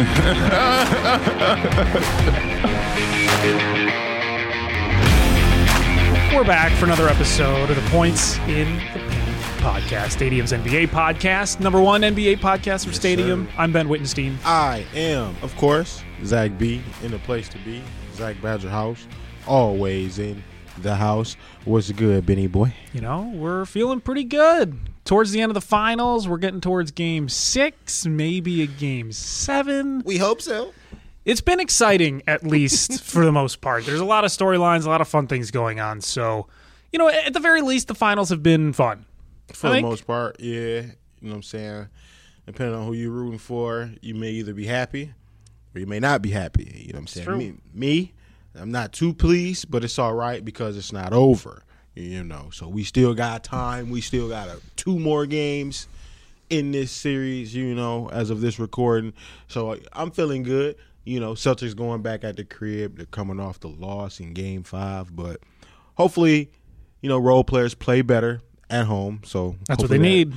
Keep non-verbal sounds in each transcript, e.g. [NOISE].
[LAUGHS] We're back for another episode of the Points in the Paint podcast, Stadium's NBA podcast, number one NBA podcast for Stadium. I'm Ben Wittenstein. I am, of course, Zach B in the place to be. Zach Badger House, always in the house. What's good, Benny boy? You know, we're feeling pretty good. Towards the end of the finals, we're getting towards game six, maybe a game seven. We hope so. It's been exciting, at least [LAUGHS] for the most part. There's a lot of storylines, a lot of fun things going on. So, you know, at the very least, the finals have been fun. For I the think- most part, yeah. You know what I'm saying? Depending on who you're rooting for, you may either be happy or you may not be happy. You know what I'm saying? true. Me, me, I'm not too pleased, but it's all right because it's not over. You know, so we still got time. We still got a, two more games in this series, you know, as of this recording. So uh, I'm feeling good. You know, Celtics going back at the crib. They're coming off the loss in game five. But hopefully, you know, role players play better at home. So That's what they that- need.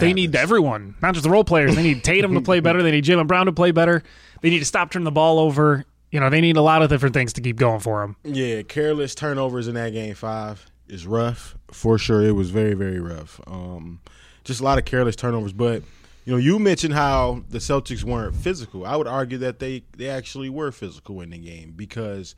they need everyone, not just the role players. They need [LAUGHS] Tatum to play better. They need Jaylen Brown to play better. They need to stop turning the ball over. You know, they need a lot of different things to keep going for them. Yeah, careless turnovers in that game five is rough for sure. It was very very rough. Um, just a lot of careless turnovers. But you know, you mentioned how the Celtics weren't physical. I would argue that they they actually were physical in the game because.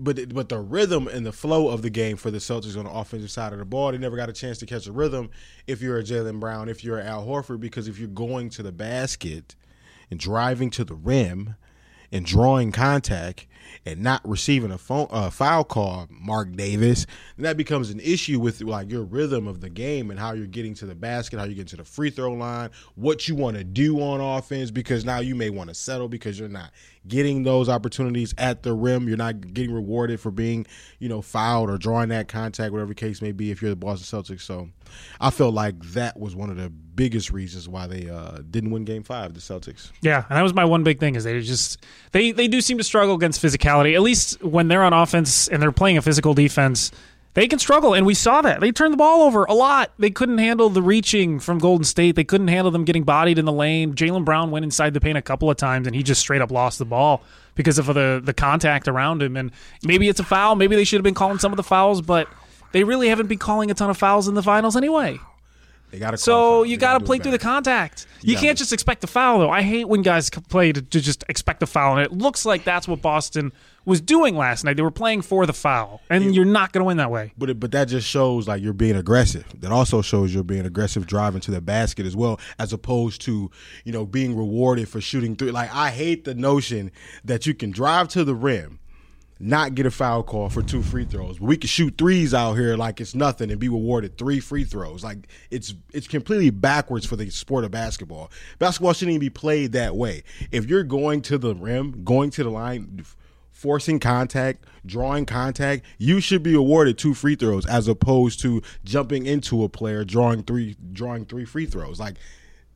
But but the rhythm and the flow of the game for the Celtics on the offensive side of the ball, they never got a chance to catch a rhythm. If you're a Jaylen Brown, if you're Al Horford, because if you're going to the basket and driving to the rim, and drawing contact and not receiving a phone uh, foul call, Mark Davis, then that becomes an issue with like your rhythm of the game and how you're getting to the basket, how you get to the free throw line, what you want to do on offense. Because now you may want to settle because you're not getting those opportunities at the rim. You're not getting rewarded for being, you know, fouled or drawing that contact, whatever case may be. If you're the Boston Celtics, so I felt like that was one of the biggest reasons why they uh, didn't win Game Five. The Celtics. Yeah, and that was my one big thing is they just they they do seem to struggle against physicality. At least when they're on offense and they're playing a physical defense, they can struggle, and we saw that. They turned the ball over a lot. They couldn't handle the reaching from Golden State. They couldn't handle them getting bodied in the lane. Jaylen Brown went inside the paint a couple of times, and he just straight up lost the ball because of the the contact around him. And maybe it's a foul. Maybe they should have been calling some of the fouls, but they really haven't been calling a ton of fouls in the finals anyway. They got to. So you got to play through the contact. You gotta- can't just expect the foul, though. I hate when guys play to, to just expect the foul, and it looks like that's what Boston was doing last night. They were playing for the foul, and you're not going to win that way. But it, but that just shows like you're being aggressive. That also shows you're being aggressive driving to the basket as well, as opposed to you know being rewarded for shooting through. Like I hate the notion that you can drive to the rim, not get a foul call for two free throws, but we can shoot threes out here like it's nothing and be rewarded three free throws. Like it's it's completely backwards for the sport of basketball. Basketball shouldn't even be played that way. If you're going to the rim, going to the line forcing contact, drawing contact, you should be awarded two free throws as opposed to jumping into a player drawing three drawing three free throws. Like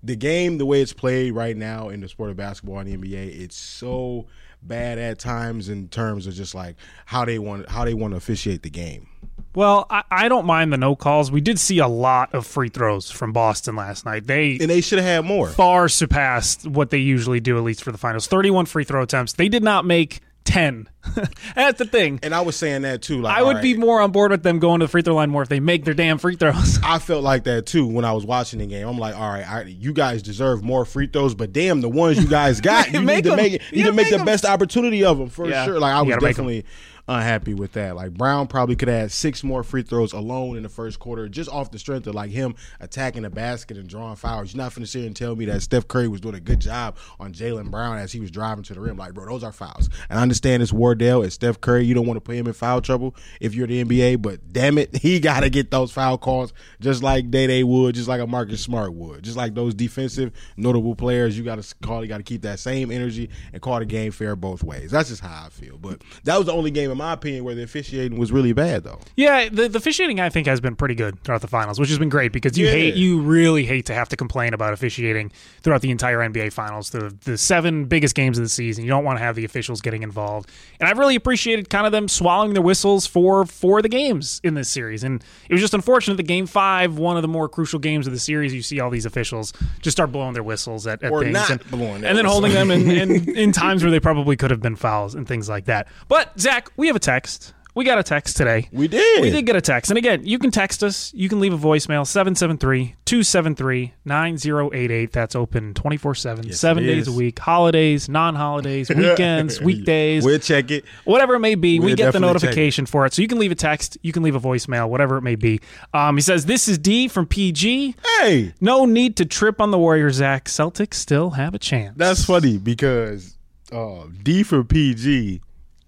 the game, the way it's played right now in the sport of basketball in the NBA, it's so bad at times in terms of just like how they want how they want to officiate the game. Well, I, I don't mind the no calls. We did see a lot of free throws from Boston last night. They And they should have had more. far surpassed what they usually do, at least for the finals. 31 free throw attempts. They did not make 10. [LAUGHS] That's the thing. And I was saying that too. Like I would all be more on board with them going to the free throw line more if they make their damn free throws. I felt like that too when I was watching the game. I'm like, all right, I, you guys deserve more free throws, but damn, the ones you guys [LAUGHS] got, you Make need to them. make it. You Yeah, need to make, make the best opportunity of them for Yeah. sure. Like I was gotta definitely unhappy with that. Like Brown probably could have had six more free throws alone in the first quarter, just off the strength of like him attacking the basket and drawing fouls. You're not to sit here and tell me that Steph Curry was doing a good job on Jaylen Brown as he was driving to the rim. Like, bro, those are fouls. And I understand it's Wardell, it's Steph Curry. You don't want to put him in foul trouble if you're the NBA, but damn it, [LAUGHS] he got to get those foul calls just like Day Day would, just like a Marcus Smart would, just like those defensive notable players. You got to call, you got to keep that same energy and call the game fair both ways. That's just how I feel. But that was the only game, in my opinion, where the officiating was really bad, though. Yeah, the, the officiating I think has been pretty good throughout the finals, which has been great because you Yeah. hate you really hate to have to complain about officiating throughout the entire NBA finals, the the seven biggest games of the season. You don't want to have the officials getting involved. And I've really appreciated kind of them swallowing their whistles for for the games in this series. And it was just unfortunate that game five, one of the more crucial games of the series, you see all these officials just start blowing their whistles at, at Or things not and, blowing their and then whistle. holding them in, in, [LAUGHS] in times where they probably could have been fouls and things like that. But Zach, we have a text. We got a text today. We did. We did get a text. And again, you can text us. You can leave a voicemail 773 273 9088. That's open 24 7, seven days is. a week, holidays, non holidays, [LAUGHS] weekends, weekdays, We'll check it. whatever it may be. we We'll get the notification for it. So you can leave a text, you can leave a voicemail, whatever it may be. Um, he says, This is D from PG. Hey, No need to trip on the Warriors, Zach. Celtics still have a chance. That's funny because uh, D for PG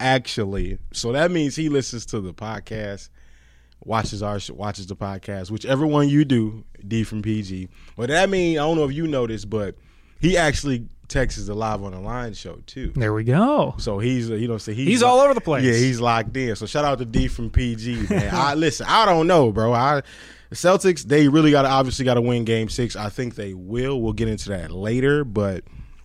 actually. So that means he listens to the podcast, watches our watches the podcast, whichever one you do. D from PG. But that means I don't know if you noticed, but he actually texts the live on the line show too. There we go. So he's you know so he's, He's all over the place. Yeah, he's locked in. So shout out to D from PG. Man, I [LAUGHS] listen. I don't know, bro. I Celtics they really got to obviously got to win Game Six. I think they will. We'll get into that later, but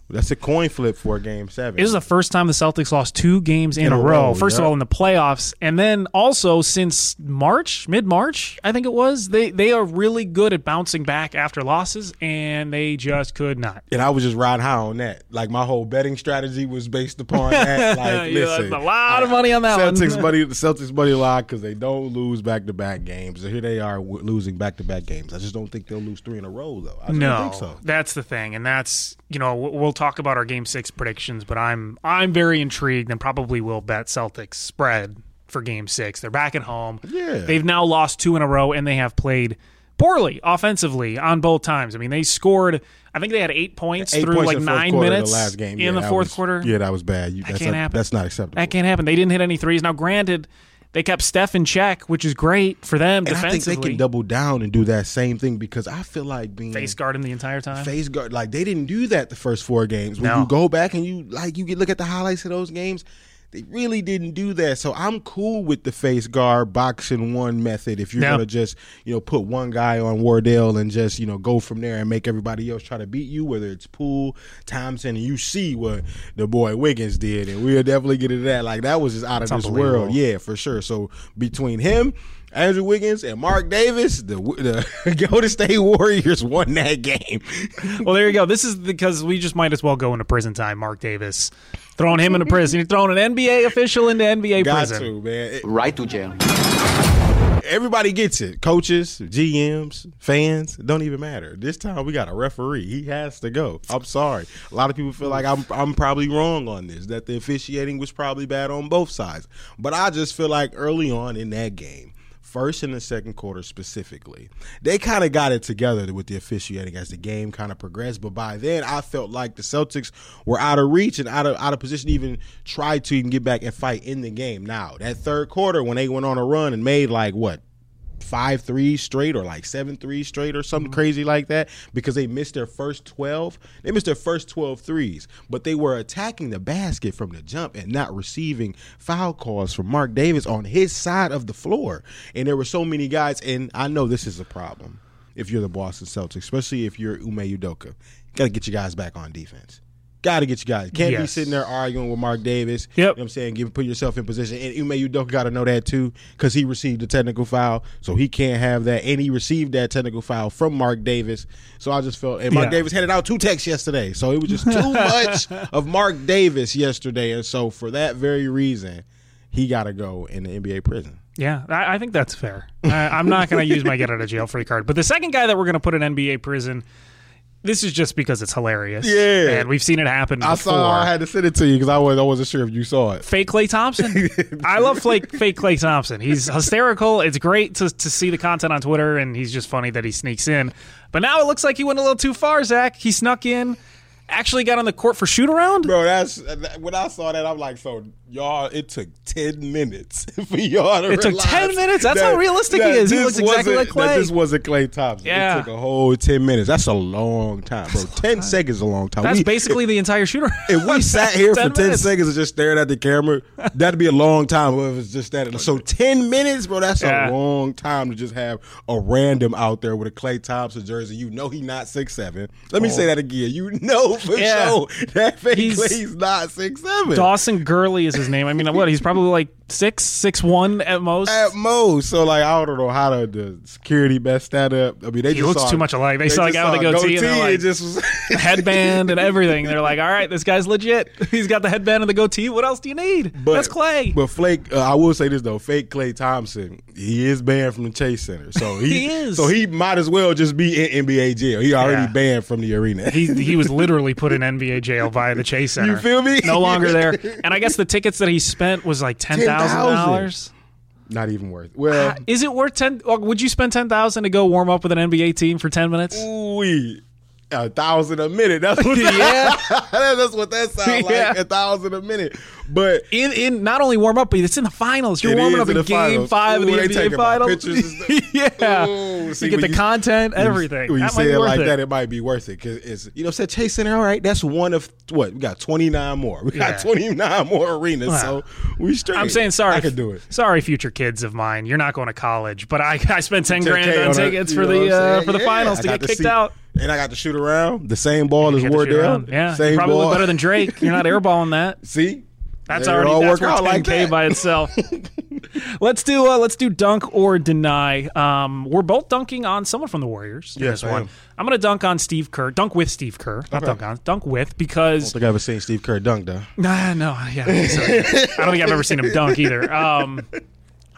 that's a coin flip for Game Seven. This is the first time the Celtics lost two games in, In a, a row. row, First of all, in the playoffs, and then also since March, mid March, I think it was. They they are really good at bouncing back after losses, and they just could not. and I was just riding high on that. Like my whole betting strategy was based upon [LAUGHS] that. Like, listen, a lot of money on that one. Celtics money, the Celtics money line because they don't lose back to back games. And here they are w- losing back to back games. I just don't think they'll lose three in a row though. I No, don't think so. that's the thing, and that's you know we'll we'll talk about our Game Six predictions, but I'm I'm very intrigued and probably will bet Celtics spread for Game Six. They're back at home. Yeah. they've now lost two in a row, and they have played poorly offensively on both times. I mean, they scored. I think they had eight points Eight through points like in the fourth nine minutes last game. in Yeah, the fourth was- quarter. Yeah, that was bad. You, that's can't not, happen. That's not acceptable. That can't happen. They didn't hit any threes. Now, granted, they kept Steph in check, which is great for them and I think they can double down and do that same thing because I feel like being face guard him the entire time. face guard like they didn't do that the first four games. When No. you go back and you like you get look at the highlights of those games, they really didn't do that. So I'm cool with the face guard boxing one method. If you're Yeah. gonna just you know put one guy on Wardell and just you know go from there and make everybody else try to beat you, whether it's Poole, Thompson, and you see what the boy Wiggins did, and we'll definitely get into that. Like that was just out of this world. Yeah, for sure. So between him. Andrew Wiggins and Mark Davis, the the [LAUGHS] Golden State Warriors won that game. [LAUGHS] Well, there you go. This is because we just might as well go into prison time. Mark Davis throwing him into prison. You're throwing an NBA official into NBA Got prison. to, man. It- Right to jail. everybody gets it. Coaches, GMs, fans, don't even matter. This time we got a referee. He has to go. I'm sorry. A lot of people feel like I'm I'm probably wrong on this, that the officiating was probably bad on both sides. But I just feel like early on in that game, first and the second quarter specifically, they kind of got it together with the officiating as the game kind of progressed. But by then, I felt like the Celtics were out of reach and out of out of position even try to even get back and fight in the game. Now that third quarter, when they went on a run and made like what five threes straight or like seven threes straight or something mm-hmm. crazy like that because they missed their first 12 they missed their first 12 threes but they were attacking the basket from the jump and not receiving foul calls from mark davis on his side of the floor. And there were so many guys and i know this is a problem if you're the boston celtics especially if you're ime udoka. You gotta get your guys back on defense Got to get you guys. Can't be sitting there arguing with Mark Davis. Yep. You know what I'm saying? Give, put yourself in position. And Ime Udoka got to know that too because he received a technical foul. So he can't have that. And he received that technical foul from Mark Davis. So I just felt, and Mark Yeah. Davis handed out two texts yesterday. So it was just too [LAUGHS] much of Mark Davis yesterday. And so for that very reason, he got to go in the NBA prison. Yeah, I, I think that's fair. I, I'm not going to use my get out of jail free card. But the second guy that we're going to put in NBA prison, this is just because it's hilarious. Yeah. and we've seen it happen. I before. saw. I had to send it to you because I was I wasn't sure if you saw it. fake Klay Thompson. [LAUGHS] I love fake fake Klay Thompson. He's hysterical. It's great to to see the content on Twitter, and he's just funny that he sneaks in. But now it looks like he went a little too far. Zach, he snuck in, actually got on the court for shoot around. Bro, that's when I saw that. I'm like, so y'all. It took ten minutes [LAUGHS] for y'all to. It took 10 minutes? That's that- how realistic he is He looks exactly like Klay. This wasn't Klay Thompson. Yeah. It took a whole ten minutes. That's a long time, bro. Ten seconds is a long time. That's We- basically the entire shooter. [LAUGHS] If we [LAUGHS] sat here for 10 minutes. seconds and just stared at the camera, that'd be a long time. If it's just that, so ten minutes, bro, that's Yeah. a long time to just have a random out there with a Klay Thompson jersey. You know he not six seven. Let me oh. say that again. You know for Oh. Yeah. sure that fake He's- Klay's not six seven. Dawson Gurley is his name. I mean, what? He's probably like six, six one at most. At most, so like I don't know how the, the security messed that up. I mean, they He just looks saw- too much alike. They saw a guy with a goatee and they're like- just was [LAUGHS] [LAUGHS] headband and everything. They're like, all right, this guy's legit. [LAUGHS] He's got the headband and the goatee. What else do you need? But, That's Klay. But Flake, uh, I will say this though, fake Klay Thompson, he is banned from the Chase Center, so he, He is. So he might as well just be in NBA jail. He already Yeah. banned from the arena. he he was literally put in NBA jail via the Chase Center. You feel me? No longer there. And I guess the tickets that he spent was like ten thousand dollars. Not even worth. Well, Is it worth ten? Would you spend ten thousand to go warm up with an NBA team for ten minutes? we a thousand a minute. That's what [LAUGHS] Yeah. [LAUGHS] that's what that sounds [LAUGHS] like. Yeah. A thousand a minute. But In in not only warm up, but it's in the finals. You're warming up in in game finals. five Ooh, of the NBA finals. pictures and stuff. yeah, Ooh, see, you get the you- content, when you- everything. When you that say it like it. that, it might be worth it because it's you know said Chase Center. All right, that's one of what we got twenty nine more. We got Yeah. twenty nine more arenas, Wow. so we straight. I'm saying sorry. I could do it. Sorry, future kids of mine. You're not going to college, but I I spent ten 10K grand on on tickets for the uh, for the finals to get kicked out. And I got to shoot around the same ball as You get to Wardell. Yeah, same you probably ball. look better than Drake. You're not airballing that. [LAUGHS] See, That's It already all that's worth 10K that. by itself. [LAUGHS] let's do uh, let's do dunk or deny. Um, we're both dunking on someone from the Warriors. Yes, I one. am. I'm going to dunk on Steve Kerr. Dunk with Steve Kerr. Not Okay. dunk on. Dunk with I because don't think I've ever seen Steve Kerr dunk though. Nah, no, yeah, I don't think so. I don't think I've ever seen him dunk either. [LAUGHS] Um,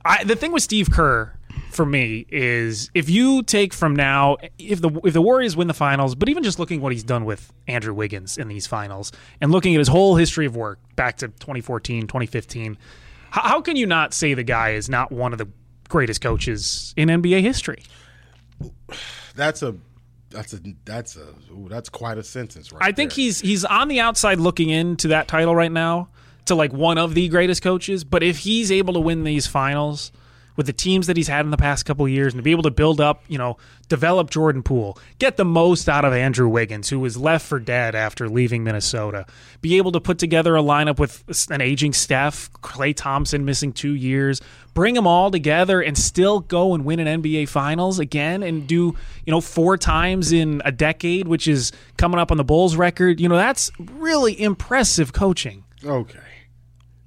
I, the thing with Steve Kerr for me is if you take from now, if the if the Warriors win the finals, but even just looking what he's done with Andrew Wiggins in these finals and looking at his whole history of work back to 2014, 2015, how, how can you not say the guy is not one of the greatest coaches in NBA history? That's a that's a that's a ooh, that's quite a sentence, right? I think there. he's he's on the outside looking into that title right now to like one of the greatest coaches. But if he's able to win these finals with the teams that he's had in the past couple years and to be able to build up, you know, develop Jordan Poole, get the most out of Andrew Wiggins, who was left for dead after leaving Minnesota, be able to put together a lineup with an aging Steph, Klay Thompson missing two years, bring them all together and still go and win an NBA Finals again and do, you know, four times in a decade, which is coming up on the Bulls record. You know, that's really impressive coaching. Okay.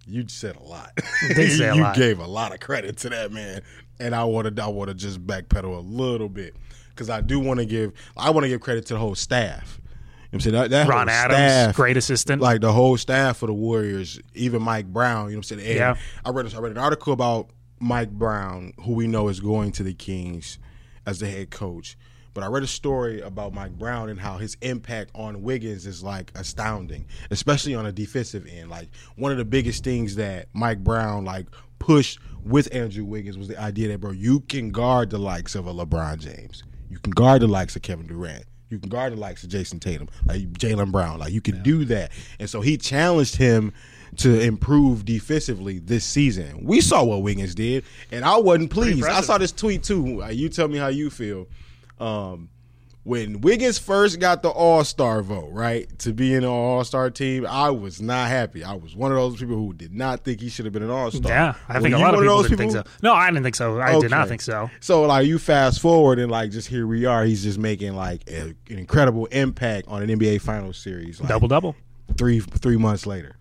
You said a lot. [LAUGHS] say a you lot. gave a lot of credit to that man, and I want to I want to just backpedal a little bit because I do want to give I want to give credit to the whole staff. You know what I'm saying that, that Ron Adams, staff, great assistant. like the whole staff for the Warriors, even Mike Brown. You know what I'm saying? And Yeah. I read I read an article about Mike Brown, who we know is going to the Kings as the head coach. But I read a story about Mike Brown and how his impact on Wiggins is like astounding, especially on a defensive end. Like one of the biggest things that Mike Brown like pushed with Andrew Wiggins was the idea that bro, you can guard the likes of a LeBron James, you can guard the likes of Kevin Durant, you can guard the likes of Jayson Tatum, like Jaylen Brown, like you can do that. And so he challenged him to improve defensively this season. We saw what Wiggins did, and I wasn't pleased. I saw this tweet too. Uh, You tell me how you feel. Um, when Wiggins first got the All Star vote, right, to be in an All Star team, I was not happy. I was one of those people who did not think he should have been an All Star. yeah, I think a lot of people didn't think so. No, I didn't think so. I did not think so. So like you fast forward and like just here we are. He's just making like a, an incredible impact on an NBA Finals series. Like Double double. three three months later.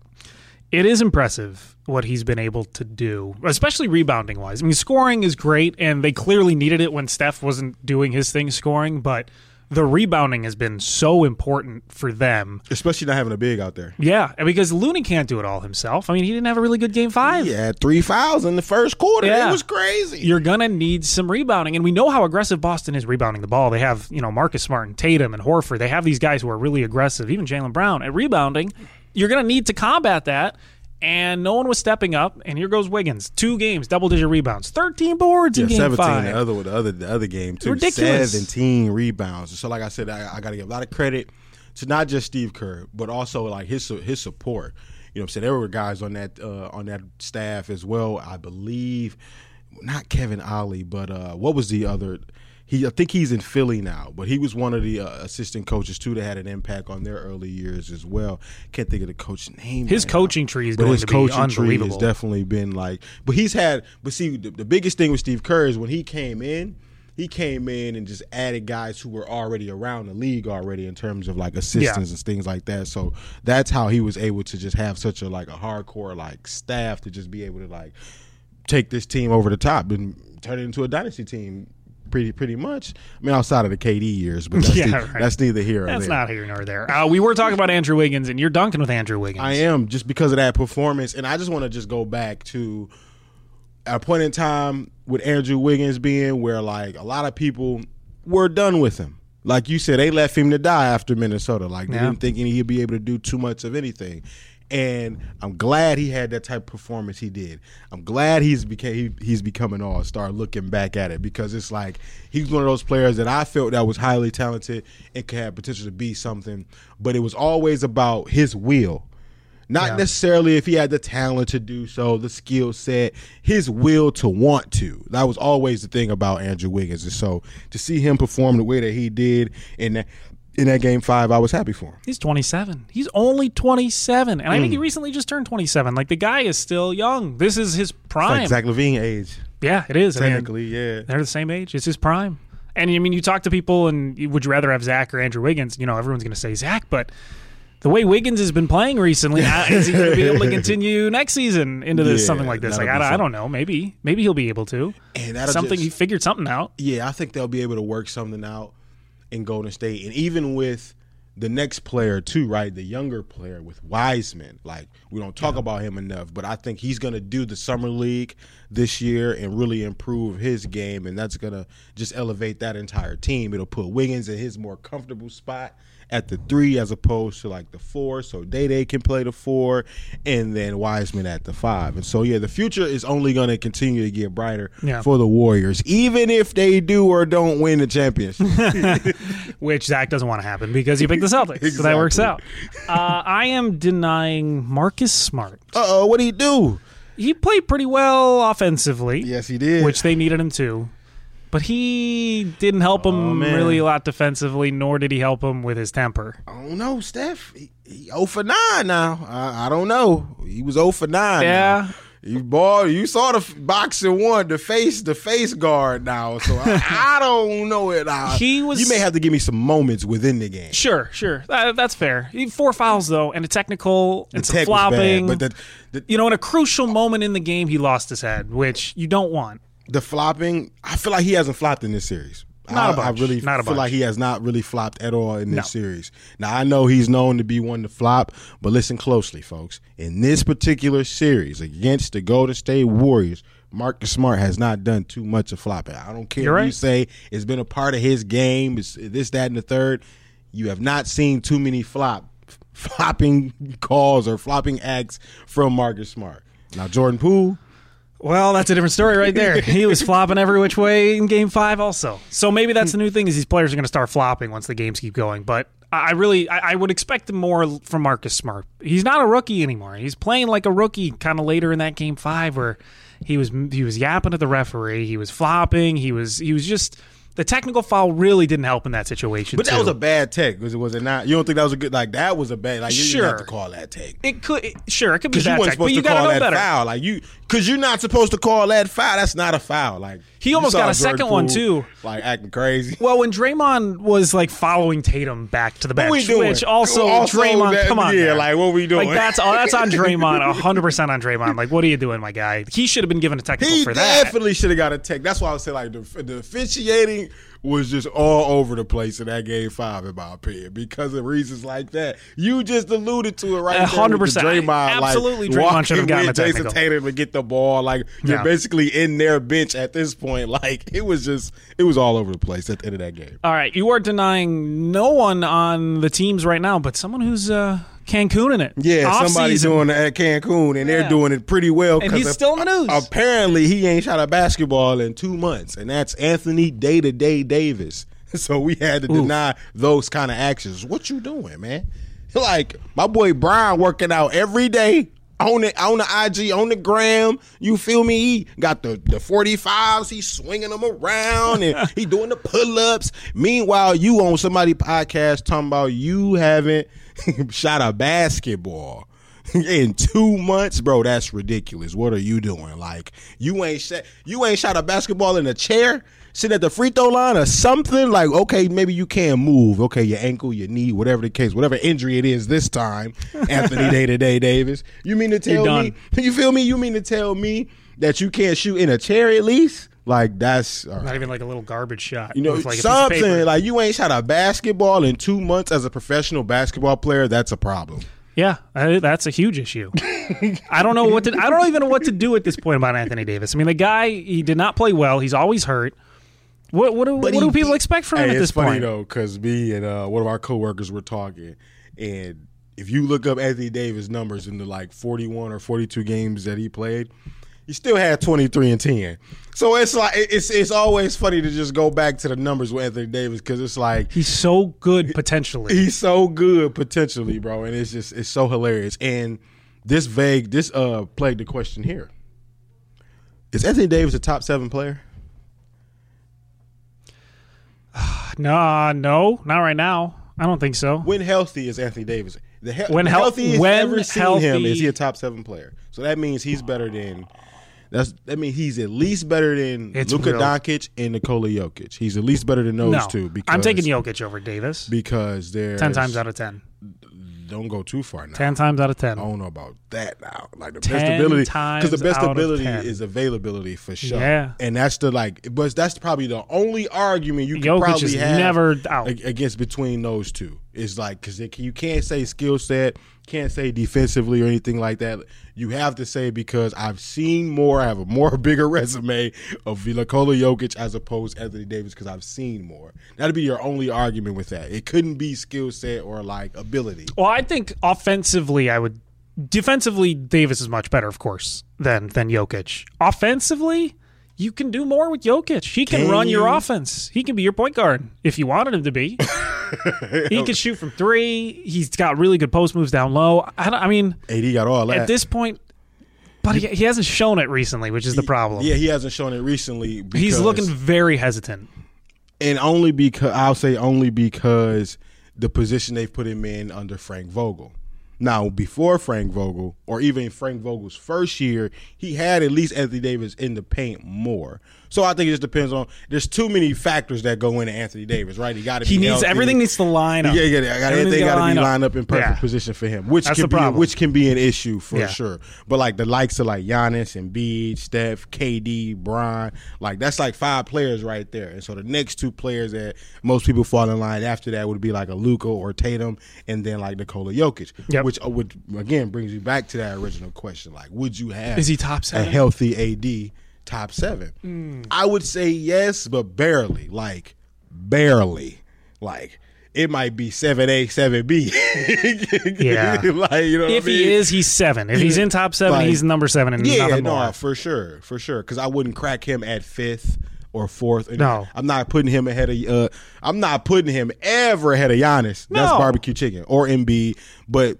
It is impressive what he's been able to do, especially rebounding wise. I mean, scoring is great, and they clearly needed it when Steph wasn't doing his thing scoring, but the rebounding has been so important for them. Especially not having a big out there. Yeah, because Looney can't do it all himself. I mean, he didn't have a really good game five. He had three fouls in the first quarter. Yeah. It was crazy. You're gonna need some rebounding, and we know how aggressive Boston is rebounding the ball. They have, you know, Marcus Smart and Tatum and Horford. They have these guys who are really aggressive, even Jaylen Brown at rebounding. You're gonna need to combat that, and no one was stepping up. And here goes Wiggins, two games, double digit rebounds, thirteen boards yeah, in game 17 five. the other the other the other game too. Ridiculous. 17 rebounds. So like I said, I, I got to give a lot of credit to not just Steve Kerr, but also like his his support. You know, I'm saying there were guys on that uh, on that staff as well. I believe not Kevin Ollie, but uh, what was the other? He I think he's in Philly now, but he was one of the uh, assistant coaches too that had an impact on their early years as well. Can't think of the coach's name. His right coaching now. tree is but going his to be coaching tree has definitely been like. But he's had. But see, the, the biggest thing with Steve Kerr is when he came in. He came in and just added guys who were already around the league already in terms of like assistants and things like that. So that's how he was able to just have such a like a hardcore like staff to just be able to like take this team over the top and turn it into a dynasty team. Pretty pretty much. I mean, outside of the KD years, but that's, [LAUGHS] Yeah, the- right. that's neither here or That's there. not here nor there. Uh, we were talking about Andrew Wiggins, and you're dunking with Andrew Wiggins. I am just because of that performance, and I just want to just go back to a point in time with Andrew Wiggins being where like a lot of people were done with him. Like you said, they left him to die after Minnesota. Like they Yeah. didn't think he'd be able to do too much of anything. And I'm glad he had that type of performance he did. I'm glad he's became he, he's becoming all star. Looking back at it, because it's like he's one of those players that I felt that was highly talented and could have potential to be something. But it was always about his will. Not Yeah. necessarily if he had the talent to do so, the skill set, his will to want to. That was always the thing about Andrew Wiggins. And so to see him perform the way that he did and that in that game five, I was happy for him. He's 27. He's only 27, and I Hmm. think he recently just turned 27. Like the guy is still young. This is his It's prime. like Zach LaVine age. yeah, it is. I mean, Technically, yeah. they're the same age. It's his prime. And I mean, you talk to people, and would you rather have Zach or Andrew Wiggins? You know, everyone's going to say Zach, but the way Wiggins has been playing recently, [LAUGHS] is he going to be able to continue next season into this Yeah, something like this? Like I, I don't know. Maybe, maybe he'll be able to. And that'll something just- he figured something out. Yeah, I think they'll be able to work something out in Golden State, and even with the next player too, right? The younger player with Wiseman. Like we don't talk about him enough, but I think he's going to do the summer league this year and really improve his game, and that's going to just elevate that entire team. It'll put Wiggins in his more comfortable spot at the three as opposed to like the four, so Day Day can play the four, and then Wiseman at the five. And so yeah, the future is only going to continue to get brighter Yeah. for the Warriors, even if they do or don't win the championship. [LAUGHS] [LAUGHS] which Zach doesn't want to happen because he picked the Celtics. So that works out. Uh, I am denying Marcus Smart. uh oh, what do you do? He played pretty well offensively. Yes, he did. Which they needed him to. But he didn't help oh, him Oh, really a lot defensively, nor did he help him with his temper. I don't know, Steph. He, he 0 for 9 now. I, I don't know. He was 0 for 9. Yeah. now. You boy, you saw the boxing one, the face, the face guard now. So I, [LAUGHS] I don't know it. Now. He was- You may have to give me some moments within the game. Sure, sure. That, that's fair. Four fouls, though, and a technical, and The some was bad, flopping. but the, the you know, in a crucial moment in the game, he lost his head, which you don't want. The flopping, I feel like he hasn't flopped in this series. Not a I, I bunch. really Not a feel bunch. like he has not really flopped at all in this No. series. Now I know he's known to be one to flop, but listen closely, folks. In this particular series against the Golden State Warriors, Marcus Smart has not done too much of flopping. I don't care You're what you say; it's been a part of his game. It's this, that, and the third. You have not seen too many flop [LAUGHS] flopping calls or flopping acts from Marcus Smart. Now Jordan Poole. Well, that's a different story right there. he was flopping every which way in Game Five, also. So maybe that's the new thing: is these players are going to start flopping once the games keep going. But I really, I, I would expect more from Marcus Smart. He's not a rookie anymore. He's playing like a rookie, kind of later in that Game Five, where he was he was yapping at the referee, he was flopping, he was he was just the technical foul really didn't help in that situation. But that too. was a bad take, was it? Was it not? You don't think that was a good? Like that was a bad. Like you didn't have to call that take It could it- sure it could be because you bad weren't tech, supposed you to call that better. foul. Like you, because you're not supposed to call that foul. That's not a foul. Like He almost got a Jordan second one, too. like acting crazy. Well, when Draymond was like following Tatum back to the bench, What we doing? which also, Also Draymond, that- come on, yeah, man. like, what we doing? Like that's all that's on [LAUGHS] Draymond, hundred percent on Draymond. Like, what are you doing, my guy? He should have been given a technical He for that. definitely should have got a tech. That's why I would say like the, the officiating was just all over the place in that game five, in my opinion, because of reasons like that. You just alluded to it right A there. hundred with the percent. Draymond, Absolutely, like, Draymond should have gotten with Jayson. Tatum to get the ball. Like you're Yeah. basically in their bench at this point. [LAUGHS] Like it was just, it was all over the place at the end of that game. All right, you are denying no one on the teams right now, but someone who's uh, Cancun in it. Yeah, somebody's Off-season. doing it at Cancun, and Yeah. they're doing it pretty well. And he's still in the news. Apparently, he ain't shot a basketball in two months, and that's Anthony Day to Day Davis. [LAUGHS] So we had to deny those kind of actions. What you doing, man? Like my boy Brian working out every day on the on the IG on the gram. You feel me? He got the the forty fives. He's swinging them around and he doing the pull ups. Meanwhile, you on somebody podcast talking about you haven't [LAUGHS] shot a basketball [LAUGHS] in two months, bro. That's ridiculous. What are you doing? Like you ain't shot you ain't shot a basketball in a chair, sitting at the free throw line or something. Like okay, maybe you can't move. Okay, your ankle, your knee, whatever the case, whatever injury it is this time. [LAUGHS] Anthony Day to Day Davis. You mean to tell me? You feel me? You mean to tell me that you can't shoot in a chair at least? Like that's right. Not even like a little garbage shot. You know, like a piece of paper. something like you ain't shot a basketball in two months as a professional basketball player. That's a problem. Yeah, I- that's a huge issue. I don't know what to. I don't even know what to do at this point about Anthony Davis. I mean, the guy he did not play well. He's always hurt. What what do, what But do he- people expect from him at this funny point? though, because me and uh, one of our coworkers were talking, and if you look up Anthony Davis numbers in the like forty-one or forty-two games that he played, he still had twenty-three and ten. So it's like it's it's always funny to just go back to the numbers with Anthony Davis because it's like He's so good potentially. he's so good potentially, bro, and it's just it's so hilarious. And this vague, this uh plagued the question here: Is Anthony Davis a top seven player? [SIGHS] Nah, no, not right now. I don't think so. When healthy is Anthony Davis? The, he- When the health- healthiest when ever seen healthy- him is he a top seven player? So that means he's better than. That's that means he's at least better than It's Luka real. Doncic and Nikola Jokic. He's at least better than those no, two. Because I'm taking Jokic over Davis. because they're ten times out of ten. Don't go too far now. Ten times out of ten. I don't know about that now. Like the best ability, because the best ability is availability for sure. Yeah. and that's the like, but that's probably the only argument you can Jokic probably have never out. ag- against between those two. It's like because you can't say skill set, can't say defensively or anything like that. You have to say because I've seen more. I have a more [LAUGHS] bigger resume of Nikola Jokic as opposed to Anthony Davis because I've seen more. That'd be your only argument with that. It couldn't be skill set or like ability. Well, I think offensively, I would. Defensively, Davis is much better, of course, than than Jokic. Offensively, you can do more with Jokic. He can, Can run your you? offense. He can be your point guard if you wanted him to be. [LAUGHS] he can shoot from three. He's got really good post moves down low. I, don't, I mean, AD got all that. at this point, but he, he hasn't shown it recently, which is the problem. Yeah, he hasn't shown it recently. Because, He's looking very hesitant. and only because I'll say only because the position they've put him in under Frank Vogel. Now, before Frank Vogel, or even Frank Vogel's first year, he had at least Anthony Davis in the paint more. So I think it just depends on. There's too many factors that go into Anthony Davis, right? He got to. He needs everything needs to line up. Yeah, yeah, yeah. Everything's Everything got to line be lined up in perfect Yeah. position for him, which That's can the be problem. which can be an issue for Yeah. sure. But like the likes of like Giannis and Embiid, Steph, KD, Bron, like that's like five players right there. And so the next two players that most people fall in line after that would be like a Luka or Tatum, and then like Nikola Jokic, Yep. which uh, would again brings you back to that original question: like, would you have Is he top a healthy AD top seven? I would say yes, but barely, like barely, like. It might be seven A, seven B. [LAUGHS] Yeah. like you know, what If I mean? he is, he's seven. If he's in top seven, Like, he's number seven and yeah, no, more. for sure, for sure. Because I wouldn't crack him at fifth or fourth. And No. I'm not putting him ahead of. Uh, I'm not putting him ever ahead of Giannis. That's barbecue chicken or Embiid. But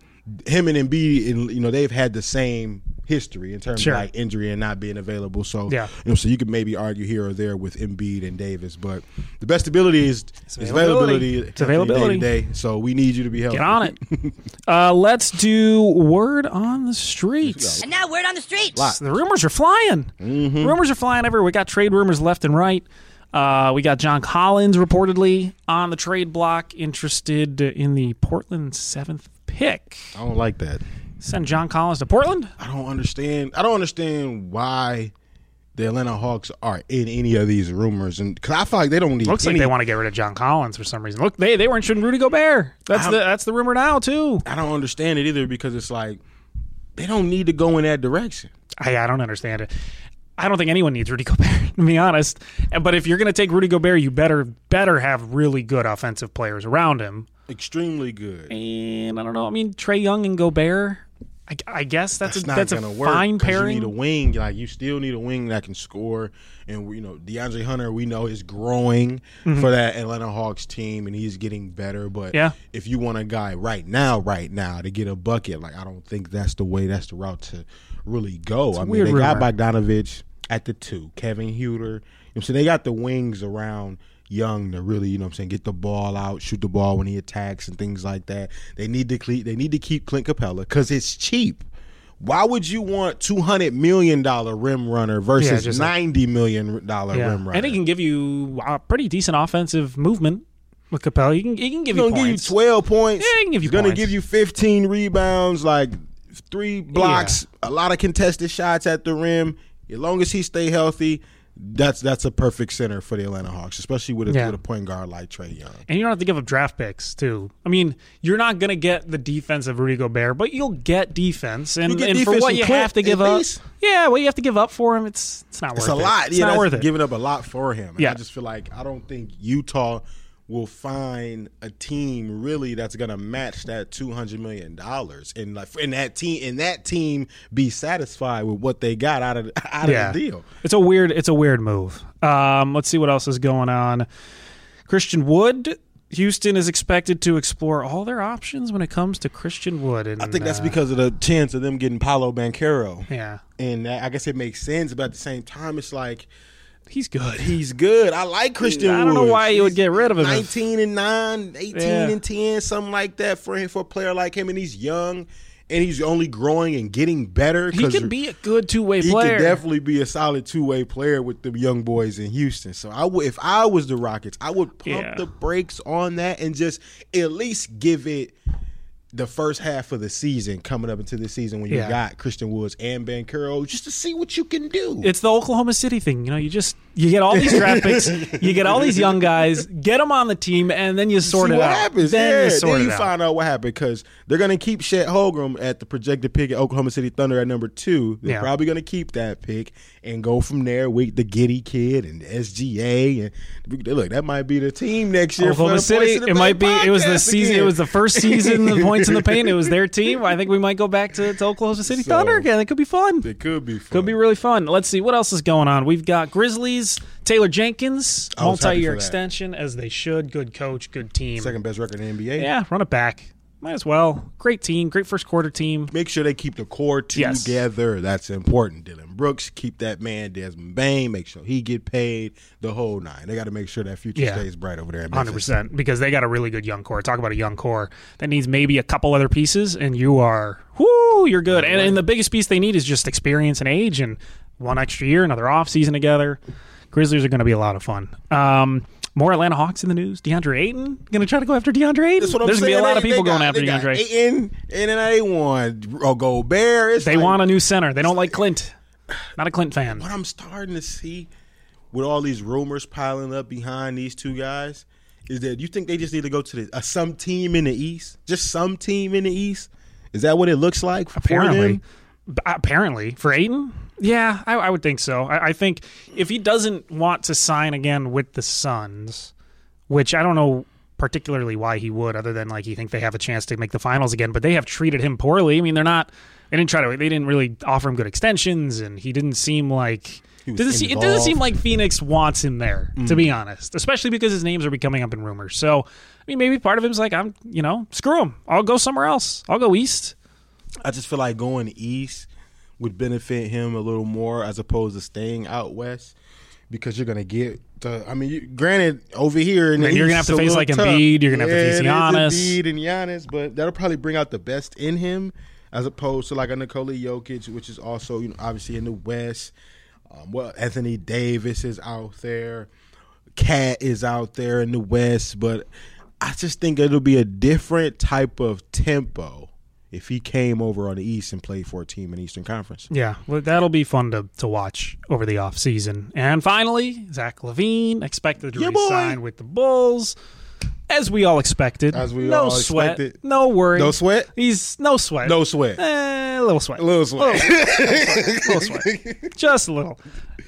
him and Embiid, and you know, they've had the same history in terms Sure. of like injury and not being available. So Yeah. you know, so you could maybe argue here or there with Embiid and Davis, but the best ability is is availability. availability. It's availability. day day. So we need you to be healthy. Get on it. [LAUGHS] uh, let's do word on the streets. And now word on the street. The rumors are flying. Mm-hmm. Rumors are flying everywhere. We got trade rumors left and right. Uh, we got John Collins reportedly on the trade block, interested in the Portland seventh pick. I don't like that. Send John Collins to Portland. I don't understand. I don't understand why the Atlanta Hawks are in any of these rumors, and because I feel like they don't need. Looks any, like they want to get rid of John Collins for some reason. Look, they they were interested in Rudy Gobert. That's the that's the rumor now too. I don't understand it either because it's like they don't need to go in that direction. I, I don't understand it. I don't think anyone needs Rudy [LAUGHS] Gobert, to be honest. But if you're going to take Rudy Gobert, you better better have really good offensive players around him. Extremely good. And I don't know. I mean, Trae Young and Gobert. I, I guess that's, That's a not that's gonna work. fine pairing. You need a wing. Like you still need a wing that can score. And you know DeAndre Hunter, we know is growing for that Atlanta Hawks team, and he's getting better. But Mm-hmm. Yeah. if you want a guy right now, right now to get a bucket, like I don't think that's the way. That's the route to really go. I mean, they got rumor. Bogdanovich at the two, Kevin Huerter. You know, what they got the wings around Young to really, you know, what I'm saying get the ball out, shoot the ball when he attacks and things like that. They need to cle- they need to keep Clint Capela because it's cheap. Why would you want two hundred million dollar rim runner versus like- ninety million dollar yeah. rim runner? And he can give you a pretty decent offensive movement with Capela. He can, he can give He's you gonna give you twelve points. Yeah, he can give you He's gonna points. give you fifteen rebounds, like three blocks, a lot of contested shots at the rim. As long as he stay healthy, that's that's a perfect center for the Atlanta Hawks, especially with a, Yeah. with a point guard like Trae Young. And you don't have to give up draft picks too. I mean, you're not going to get the defense of Rudy Gobert, but you'll get defense. And, get and for what you Clint, have to give up, least. yeah, what you have to give up for him, it's it's not worth it. It's it. a lot. It's yeah, not worth it. giving up a lot for him. And Yeah. I just feel like I don't think Utah will find a team really that's gonna match that two hundred million dollars, and like and that team and that team be satisfied with what they got out of [LAUGHS] out yeah. of the deal. It's a weird. It's a weird move. Um, let's see what else is going on. Christian Wood. Houston is expected to explore all their options when it comes to Christian Wood. And, I think that's uh, because of the chance of them getting Paolo Banchero. yeah, And that, I guess it makes sense, but at the same time, it's like he's good. [LAUGHS] he's good. I like Christian. I don't know why you would get rid of him if- Nineteen and nine, 18 Yeah. and ten, something like that for him for a player like him, and he's young and he's only growing and getting better. He 'cause could be a good two way player. He player. could definitely be a solid two way player with the young boys in Houston. So I would, if I was the Rockets, I would pump Yeah. the brakes on that and just at least give it the first half of the season coming up into the season when you Yeah. got Christian Woods and Banchero just to see what you can do. It's the Oklahoma City thing. You know, you just you get all these draft picks, you get all these young guys, get them on the team, and then you sort see it what out. happens. Then yeah, you then it you out. find out what happened because they're going to keep Chet Holmgren at the projected pick at Oklahoma City Thunder at number two. They're Yeah. probably going to keep that pick and go from there with the Giddey kid and SGA and look that might be the team next year. Oklahoma for the City. Points in the It might be. It was the season. It was the first season. The [LAUGHS] points in the paint. It was their [LAUGHS] team. I think we might go back to, to Oklahoma City So- Thunder again. It could be fun. It could be. Fun. Could be really fun. Let's see what else is going on. We've got Grizzlies. Taylor Jenkins, I was happy multi-year extension as they should. Good coach, good team. second best record in the NBA. Yeah, run it back. Might as well. Great team. Great first quarter team. Make sure they keep the core Yes. together. That's important. Dillon Brooks, keep that man Desmond Bane. Make sure he get paid. The whole nine. They got to make sure that future Yeah. stays bright over there. Hundred percent, because they got a really good young core. Talk about a young core that needs maybe a couple other pieces, and you are, whoo, you're good. And, and the biggest piece they need is just experience and age, and one extra year, another off season together. Grizzlies are going to be a lot of fun. Um, more Atlanta Hawks in the news. DeAndre Ayton going to try to go after DeAndre Ayton. That's what I'm There's going to be a lot They- of people they going after got DeAndre. Ayton, and then they want oh, Gobert. It's They like- want a new center. They don't like Clint. Not a Clint fan. what I'm starting to see with all these rumors piling up behind these two guys is that you think they just need to go to the, uh, some team in the East, just some team in the East. Is that what it looks like for Apparently? B- apparently for Ayton, yeah, I, I would think so. I, I think if he doesn't want to sign again with the Suns, which I don't know particularly why he would, other than like he think they have a chance to make the finals again, but they have treated him poorly. I mean, they're not. They didn't try to. They didn't really offer him good extensions, and he didn't seem like. Doesn't see, it doesn't seem like Phoenix wants him there, to be mm. honest. Especially because his names are becoming up in rumors. So, I mean, maybe part of him's like, I'm, you know, screw him. I'll go somewhere else. I'll go east. I just feel like going east would benefit him a little more as opposed to staying out west because you're gonna get the. I mean, you, granted, over here And you're gonna have to face, like, tough. Embiid, you're gonna have to face Yeah, Giannis. Embiid and Giannis, but that'll probably bring out the best in him as opposed to like a Nikola Jokic, which is also you know obviously in the West. Um, well, Anthony Davis is out there. Cat is out there in the West, but I just think it'll be a different type of tempo. if he came over on the East and played for a team in Eastern Conference. Yeah, well, that'll be fun to, to watch over the offseason. And finally, Zach LaVine expected to Yeah, boy. resign with the Bulls, as we all expected. As we no all sweat, expected. no worry, No sweat? He's no sweat, No sweat. Eh, a little sweat, A little sweat. little sweat, [LAUGHS] just a little.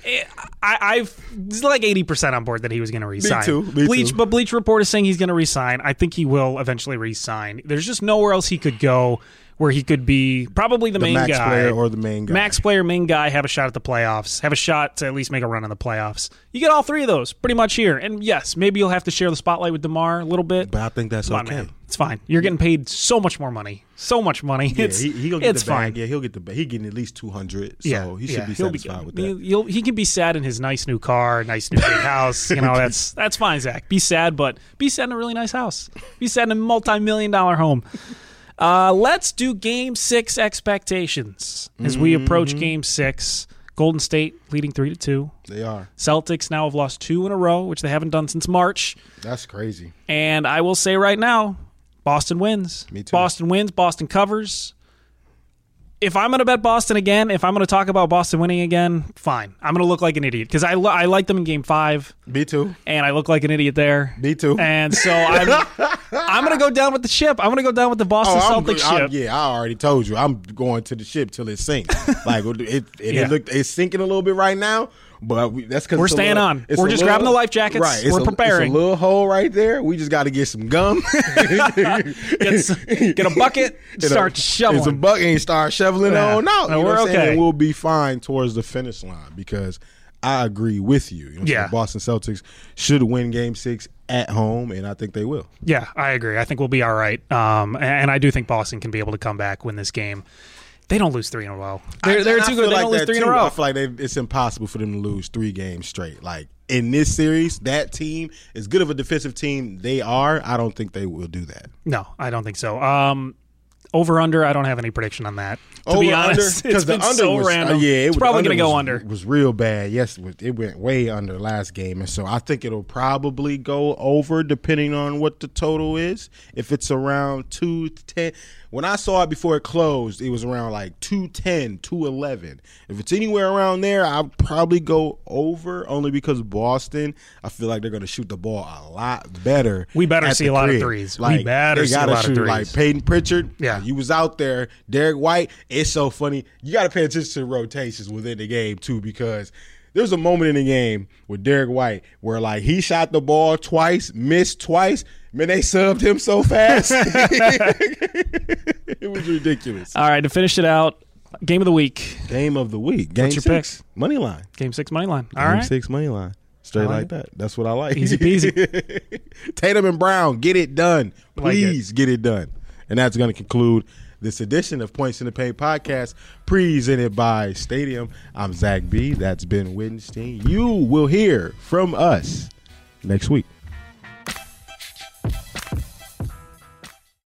Eh, I, I've is like eighty percent on board that he was going to resign. too, me Bleach, too. but Bleach Report is saying he's going to resign. I think he will eventually resign. There's just nowhere else he could go where he could be probably the, the main max guy player or the main guy. Max player, main guy, have a shot at the playoffs, have a shot to at least make a run in the playoffs. You get all three of those pretty much here. And yes, maybe you'll have to share the spotlight with DeMar a little bit. But I think that's Come okay. man. It's fine. You're getting paid so much more money. So much money. Yeah, it's he, he'll get it's the bag. fine. Yeah, he'll get the bag. He getting at least two hundred. So yeah, he should yeah, be satisfied good. with that. He- He'll, he can be sad in his nice new car, nice new big house. You know, [LAUGHS] that's that's fine, Zach. Be sad, but be sad in a really nice house. Be sad in a multi-million dollar home. Uh, let's do Game Six expectations as we approach Mm-hmm. Game Six. Golden State leading three to two. They are. Celtics now have lost two in a row, which they haven't done since March. That's crazy. And I will say right now, Boston wins. Me too. Boston wins. Boston covers. If I'm going to bet Boston again, if I'm going to talk about Boston winning again, fine. I'm going to look like an idiot because I, li- I like them in game five, Me too. and I look like an idiot there. Me too. And so I'm [LAUGHS] I'm going to go down with the ship. I'm going to go down with the Boston Oh, I'm, Celtics I'm- ship. yeah, I already told you. I'm going to the ship till it sinks. [LAUGHS] like it, it, it, Yeah. look, it's sinking a little bit right now, but we, that's because We're staying on. We're just grabbing the life jackets. Right, We're a, preparing. It's a little hole right there. We just got to get some gum. [LAUGHS] Get, s- get a bucket, [LAUGHS] start shoveling. It's a bucket and start shoveling Yeah. on out. No, we're what I'm saying? okay. And we'll be fine towards the finish line because I agree with you. you know Yeah. Boston Celtics should win Game Six at home, and I think they will. Yeah, I agree. I think we'll be all right. Um, and I do think Boston can be able to come back, win this game. They don't lose three in a row. They're, I- they're too good. They like don't lose that three in a row. I feel like they, it's impossible for them to lose three games straight. Like in this series, that team, as good of a defensive team they are, I don't think they will do that. No, I don't think so. Um, over under, I don't have any prediction on that. To Over, be under? honest, [LAUGHS] it's 'Cause the under so was, uh, yeah, it it's was- probably going to go under. Was real bad. Yes, it was- it went way under last game, and so I think it'll probably go over depending on what the total is. If it's around two ten, when I saw it before it closed, it was around like 210, 211. If it's anywhere around there, I'll probably go over only because Boston. I feel like they're going to shoot the ball a lot better. We better see a lot of threes. We Like, better see a lot of threes. Like Payton Pritchard, Yeah. You was out there. Derrick White, it's so funny. You got to pay attention to rotations within the game too, because there was a moment in the game with Derrick White where like he shot the ball twice, missed twice. Man, they subbed him so fast. [LAUGHS] [LAUGHS] it was ridiculous. All right, to finish it out, game of the week, Game of the week. Game your six. Money line. game six money line. All Game right, six money line. Straight like like that. That's what I like. Easy peasy. [LAUGHS] Tatum and Brown, get it done. Like it. Please get it done. And that's going to conclude this edition of Points in the Paint podcast, presented by Stadium. I'm Zach B. That's Ben Wittgenstein. You will hear from us next week.